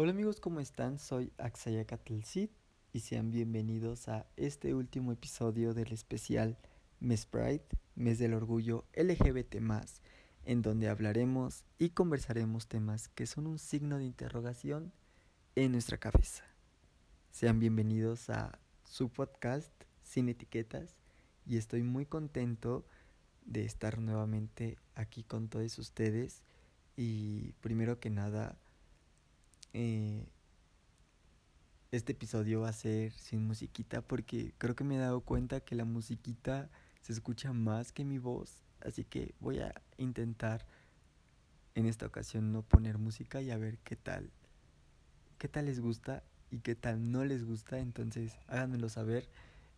Hola amigos, ¿cómo están? Soy Axayacatelcid y sean bienvenidos a este último episodio del especial Mes Pride, Mes del Orgullo LGBT+, en donde hablaremos y conversaremos temas que son un signo de interrogación en nuestra cabeza. Sean bienvenidos a su podcast Sin Etiquetas y estoy muy contento de estar nuevamente aquí con todos ustedes y primero que nada eh, este episodio va a ser sin musiquita porque creo que me he dado cuenta que la musiquita se escucha más que mi voz así que voy a intentar en esta ocasión no poner música y a ver qué tal qué tal les gusta y qué tal no les gusta. Entonces háganmelo saber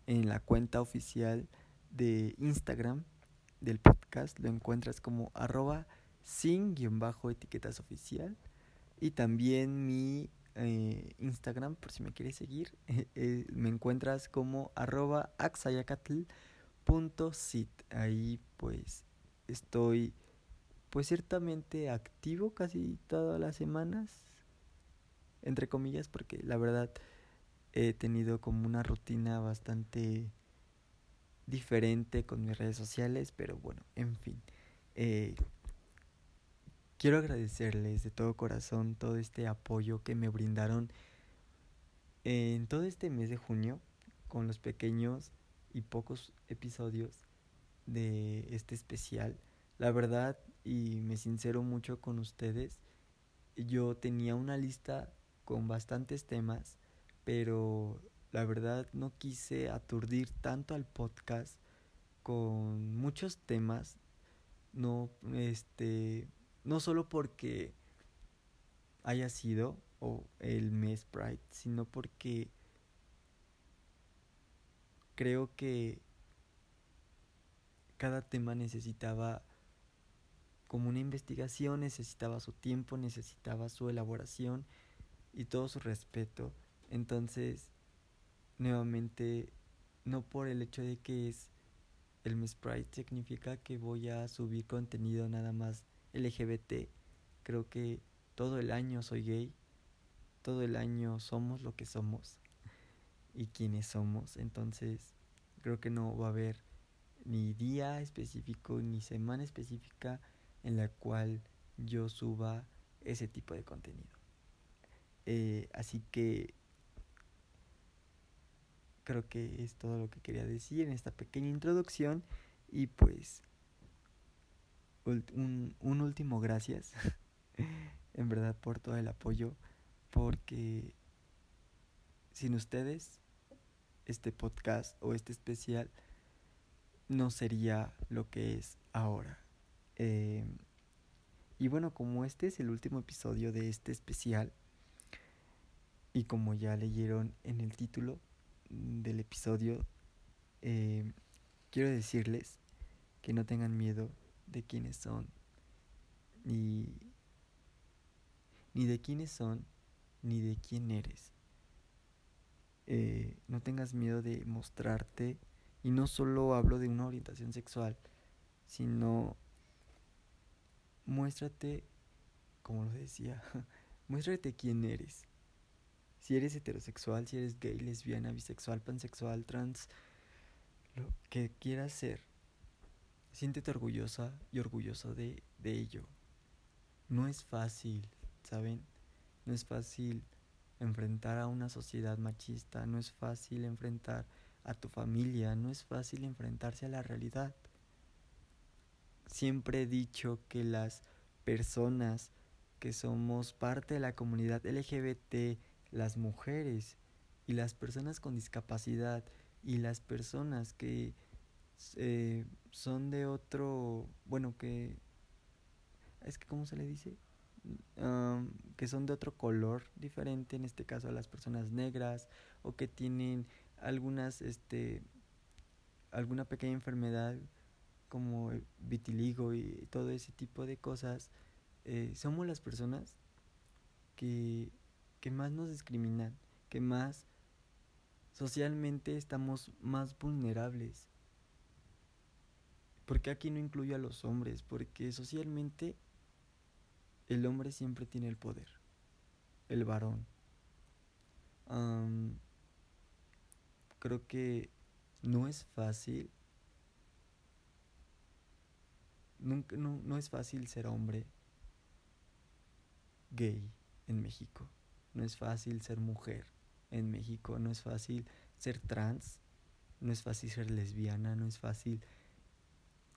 en la cuenta oficial de Instagram del podcast. Lo encuentras como arroba sin-etiquetas oficial y también mi eh, Instagram por si me quieres seguir eh, me encuentras como arroba axayacatl.sit ahí pues estoy pues ciertamente activo casi todas las semanas entre comillas porque la verdad he tenido como una rutina bastante diferente con mis redes sociales, pero bueno, en fin. Eh, quiero agradecerles de todo corazón todo este apoyo que me brindaron en todo este mes de junio con los pequeños y pocos episodios de este especial. La verdad, y me sincero mucho con ustedes, yo tenía una lista con bastantes temas, pero la verdad no quise aturdir tanto al podcast con muchos temas, no este no solo porque haya sido o el mes Pride, sino porque creo que cada tema necesitaba como una investigación, necesitaba su tiempo, necesitaba su elaboración y todo su respeto. Entonces, nuevamente no por el hecho de que es el Miss Pride significa que voy a subir contenido nada más LGBT. Creo que todo el año soy gay, todo el año somos lo que somos y quienes somos. Entonces creo que no va a haber ni día específico ni semana específica en la cual yo suba ese tipo de contenido. Eh, así que creo que es todo lo que quería decir en esta pequeña introducción y pues un, un último gracias en verdad por todo el apoyo porque sin ustedes este podcast o este especial no sería lo que es ahora. Eh, y bueno, como este es el último episodio de este especial, y como ya leyeron en el título, del episodio, eh, quiero decirles que no tengan miedo de quiénes son, ni, ni de quiénes son, ni de quién eres. Eh, no tengas miedo de mostrarte, y no solo hablo de una orientación sexual, sino muéstrate, como lo decía, muéstrate quién eres. Si eres heterosexual, si eres gay, lesbiana, bisexual, pansexual, trans, lo que quieras ser, siéntete orgullosa y orgulloso de, de ello. No es fácil, ¿saben? No es fácil enfrentar a una sociedad machista, no es fácil enfrentar a tu familia, no es fácil enfrentarse a la realidad. Siempre he dicho que las personas que somos parte de la comunidad LGBT las mujeres y las personas con discapacidad y las personas que eh, son de otro, bueno, que es que, ¿cómo se le dice? que son de otro color diferente, en este caso a las personas negras, o que tienen algunas, este, alguna pequeña enfermedad como vitiligo y todo ese tipo de cosas, eh, somos las personas que que más nos discriminan, que más socialmente estamos más vulnerables. ¿Por qué aquí no incluyo a los hombres? Porque socialmente el hombre siempre tiene el poder. el varón. creo que no es fácil. Nunca, no, no es fácil ser hombre gay en México. No es fácil ser mujer en México. No es fácil ser trans. No es fácil ser lesbiana. No es fácil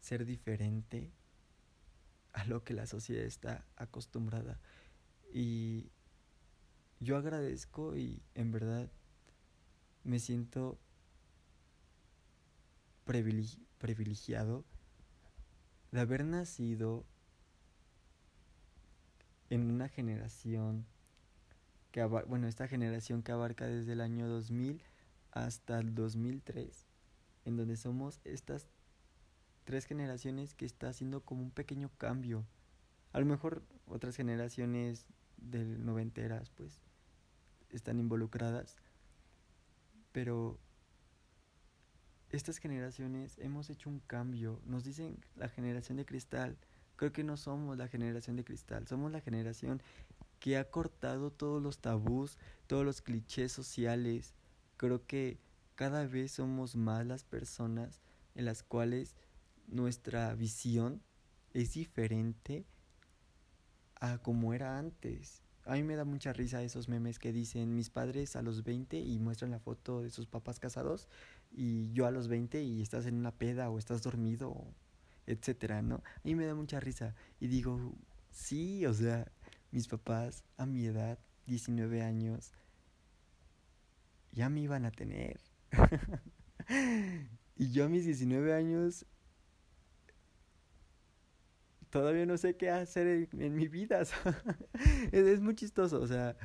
ser diferente a lo que la sociedad está acostumbrada. Y yo agradezco y en verdad me siento privilegiado de haber nacido en una generación que bueno, esta generación que abarca desde el año 2000 hasta el 2003, en donde somos estas tres generaciones que está haciendo como un pequeño cambio. A lo mejor otras generaciones del noventeras pues están involucradas, pero estas generaciones hemos hecho un cambio. Nos dicen la generación de cristal. Creo que no somos la generación de cristal, somos la generación que ha cortado todos los tabús, todos los clichés sociales. Creo que cada vez somos más las personas en las cuales nuestra visión es diferente a como era antes. A mí me da mucha risa esos memes que dicen mis padres a los 20 y muestran la foto de sus papás casados y yo a los 20 y estás en una peda o estás dormido, etcétera, ¿no? A mí me da mucha risa y digo, sí, o sea, mis papás a mi edad, 19 años, ya me iban a tener. y yo a mis 19 años todavía no sé qué hacer en, mi vida. es, muy chistoso, o sea,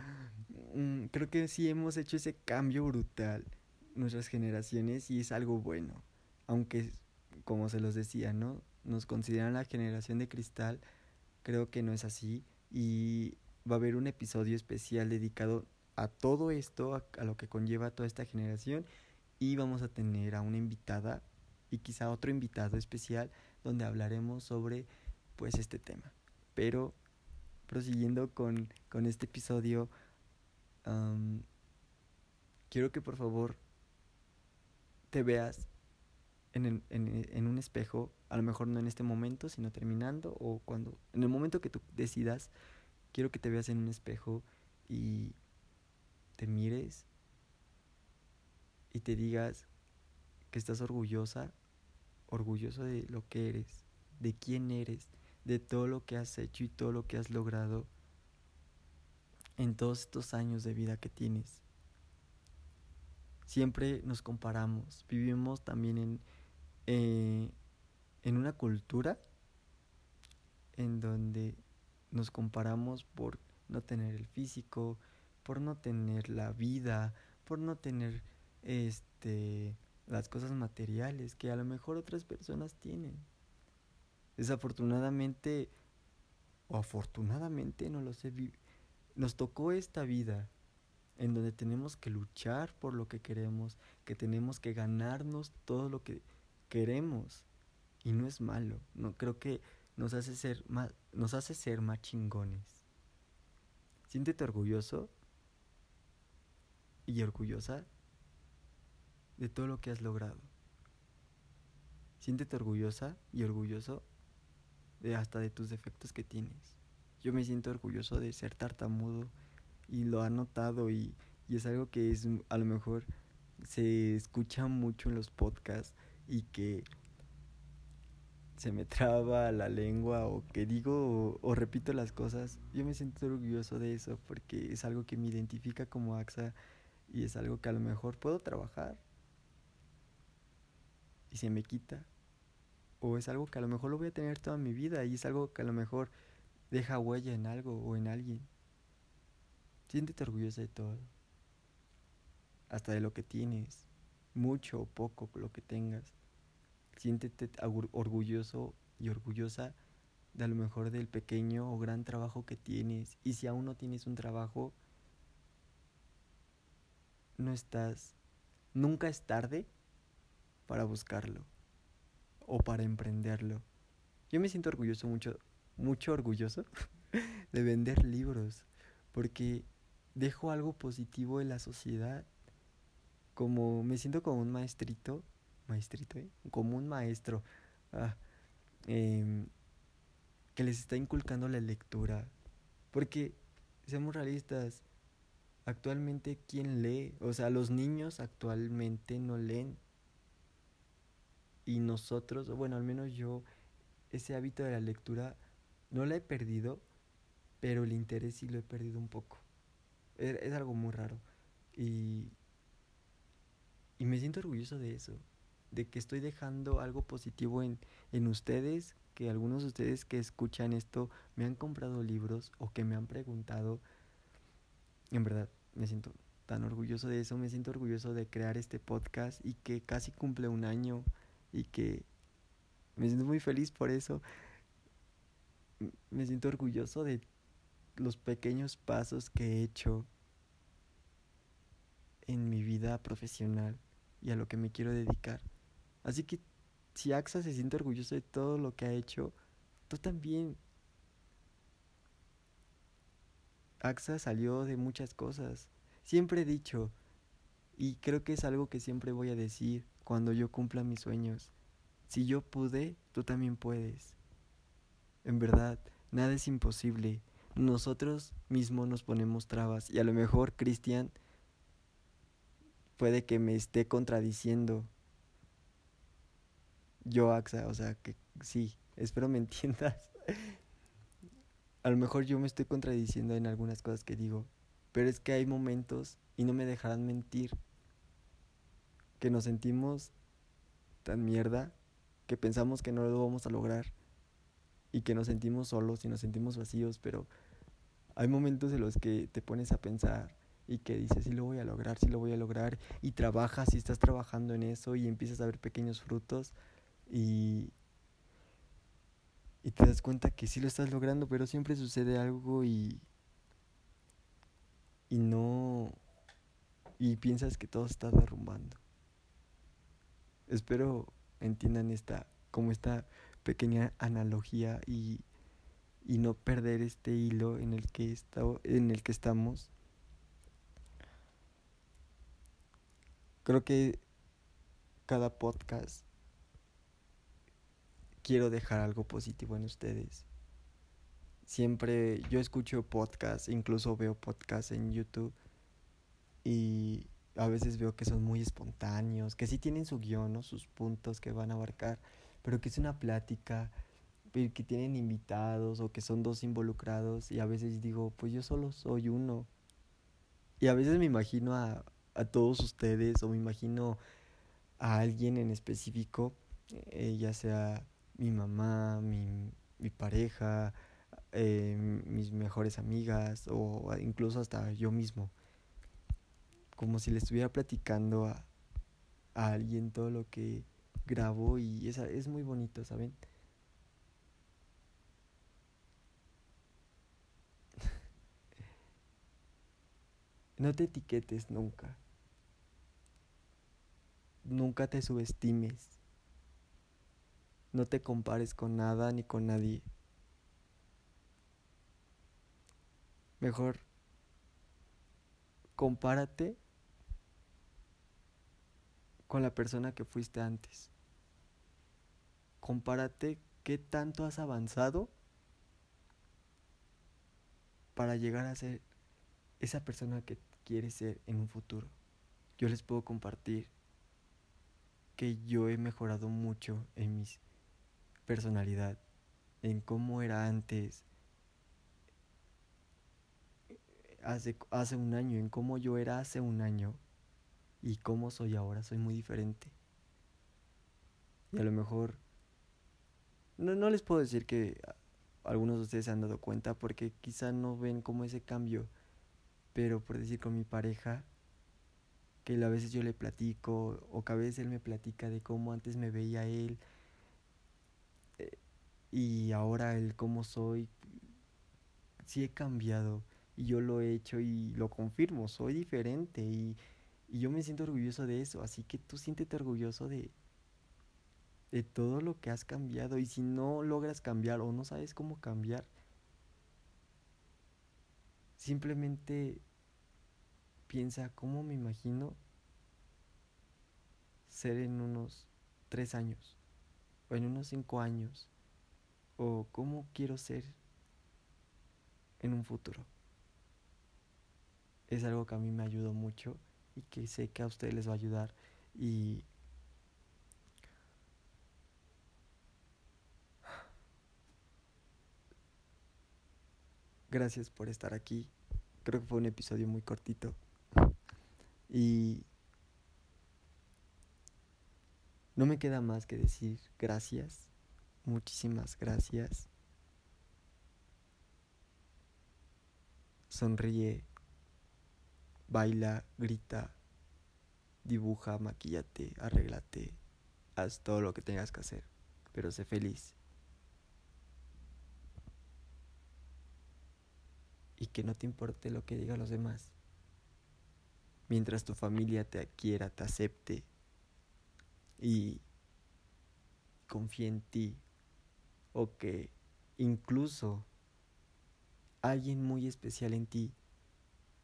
mm, creo que sí hemos hecho ese cambio brutal nuestras generaciones y es algo bueno. Aunque, como se los decía, ¿no? Nos consideran la generación de cristal, creo que no es así y va a haber un episodio especial dedicado a todo esto, a, a lo que conlleva toda esta generación y vamos a tener a una invitada y quizá otro invitado especial donde hablaremos sobre pues este tema. Pero prosiguiendo con, con este episodio, quiero que por favor te veas en, en, en, un espejo, a lo mejor no en este momento, sino terminando o cuando, en el momento que tú decidas, quiero que te veas en un espejo y te mires y te digas que estás orgullosa, orgulloso de lo que eres, de quién eres, de todo lo que has hecho y todo lo que has logrado en todos estos años de vida que tienes. Siempre nos comparamos, vivimos también en, eh, en una cultura en donde nos comparamos por no tener el físico, por no tener la vida, por no tener este las cosas materiales que a lo mejor otras personas tienen. Desafortunadamente o afortunadamente, no lo sé, nos tocó esta vida en donde tenemos que luchar por lo que queremos, que tenemos que ganarnos todo lo que queremos. Y no es malo, no creo que nos hace ser más, nos hace ser más chingones. Siéntete orgulloso y orgullosa de todo lo que has logrado. Siéntete orgullosa y orgulloso de hasta de tus defectos que tienes. Yo me siento orgulloso de ser tartamudo y lo ha notado y, y es algo que es a lo mejor se escucha mucho en los podcasts y que se me traba la lengua o que digo o, repito las cosas, yo me siento orgulloso de eso porque es algo que me identifica como AXA y es algo que a lo mejor puedo trabajar y se me quita o es algo que a lo mejor lo voy a tener toda mi vida y es algo que a lo mejor deja huella en algo o en alguien. Siéntete orgullosa de todo, hasta de lo que tienes, mucho o poco lo que tengas. Siéntete orgulloso y orgullosa de a lo mejor del pequeño o gran trabajo que tienes. Y si aún no tienes un trabajo, no estás, nunca es tarde para buscarlo o para emprenderlo. Yo me siento orgulloso, mucho, mucho orgulloso de vender libros, porque dejo algo positivo en la sociedad. Como me siento como un maestrito, maestrito, ¿eh? como un maestro, ah, em, que les está inculcando la lectura. Porque, seamos realistas, actualmente, ¿quién lee? O sea, los niños actualmente no leen. Y nosotros, bueno, al menos yo, ese hábito de la lectura no lo he perdido, pero el interés sí lo he perdido un poco. Es, algo muy raro. Y, y me siento orgulloso de eso, de que estoy dejando algo positivo en, en ustedes, que algunos de ustedes que escuchan esto me han comprado libros o que me han preguntado. En verdad, me siento tan orgulloso de eso, me siento orgulloso de crear este podcast y que casi cumple un año y que me siento muy feliz por eso. Me siento orgulloso de los pequeños pasos que he hecho en mi vida profesional y a lo que me quiero dedicar. Así que si AXA se siente orgulloso de todo lo que ha hecho, tú también. AXA salió de muchas cosas. Siempre he dicho, y creo que es algo que siempre voy a decir cuando yo cumpla mis sueños. Si yo pude, tú también puedes. En verdad, nada es imposible. Nosotros mismos nos ponemos trabas y a lo mejor Cristian puede que me esté contradiciendo. Yo, Axa, o sea, que sí, espero me entiendas. a lo mejor yo me estoy contradiciendo en algunas cosas que digo, pero es que hay momentos, y no me dejarán mentir, que nos sentimos tan mierda que pensamos que no lo vamos a lograr y que nos sentimos solos y nos sentimos vacíos, pero hay momentos en los que te pones a pensar y que dices, sí lo voy a lograr, sí lo voy a lograr, y trabajas y estás trabajando en eso y empiezas a ver pequeños frutos y, y te das cuenta que sí lo estás logrando, pero siempre sucede algo y, y no, y piensas que todo está derrumbando. Espero entiendan esta, como esta pequeña analogía y, y no perder este hilo en el que, está, en el que estamos. Creo que cada podcast quiero dejar algo positivo en ustedes. Siempre yo escucho podcasts, incluso veo podcasts en YouTube y a veces veo que son muy espontáneos, que sí tienen su guion, sus puntos que van a abarcar, pero que es una plática, que tienen invitados o que son dos involucrados y a veces digo, pues yo solo soy uno. Y a veces me imagino a, a todos ustedes o me imagino a alguien en específico, eh, ya sea mi mamá, mi, mi pareja, eh, mis mejores amigas o incluso hasta yo mismo como si le estuviera platicando a, a alguien todo lo que grabo y esa, es muy bonito, ¿saben? no te etiquetes nunca. Nunca te subestimes. No te compares con nada ni con nadie. Mejor compárate con la persona que fuiste antes. Compárate qué tanto has avanzado para llegar a ser esa persona que quieres ser en un futuro. Yo les puedo compartir que yo he mejorado mucho en mi personalidad, en cómo era antes, hace, hace un año, en cómo yo era hace un año y cómo soy ahora, soy muy diferente. Y a lo mejor, no, no les puedo decir que algunos de ustedes se han dado cuenta porque quizá no ven como ese cambio, pero por decir con mi pareja, que a veces yo le platico o que a veces él me platica de cómo antes me veía él eh, y ahora el cómo soy, sí he cambiado y yo lo he hecho y lo confirmo, soy diferente y y yo me siento orgulloso de eso, así que tú siéntete orgulloso de, de todo lo que has cambiado. Y si no logras cambiar o no sabes cómo cambiar, simplemente piensa cómo me imagino ser en unos tres años, o en unos cinco años, o cómo quiero ser en un futuro. Es algo que a mí me ayudó mucho y que sé que a ustedes les va a ayudar y gracias por estar aquí. Creo que fue un episodio muy cortito. Y no me queda más que decir gracias, muchísimas gracias. Sonríe, baila, grita, dibuja, maquillate, arréglate, haz todo lo que tengas que hacer, pero sé feliz. Y que no te importe lo que digan los demás. Mientras tu familia te quiera, te acepte y confíe en ti. O que incluso alguien muy especial en ti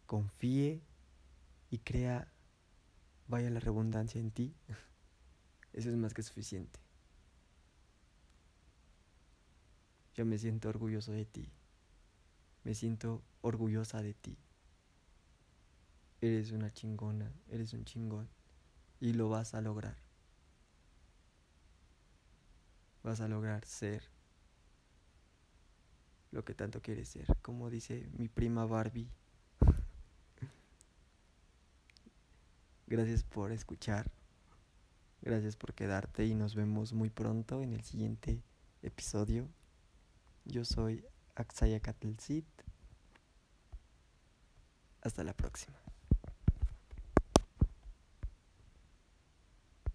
confíe y crea, vaya la redundancia en ti, eso es más que suficiente. Yo me siento orgulloso de ti. Me siento orgullosa de ti. Eres una chingona, eres un chingón. Y lo vas a lograr. Vas a lograr ser lo que tanto quieres ser, como dice mi prima Barbie. Gracias por escuchar. Gracias por quedarte y nos vemos muy pronto en el siguiente episodio. Yo soy Axaya Catelcit. Hasta la próxima.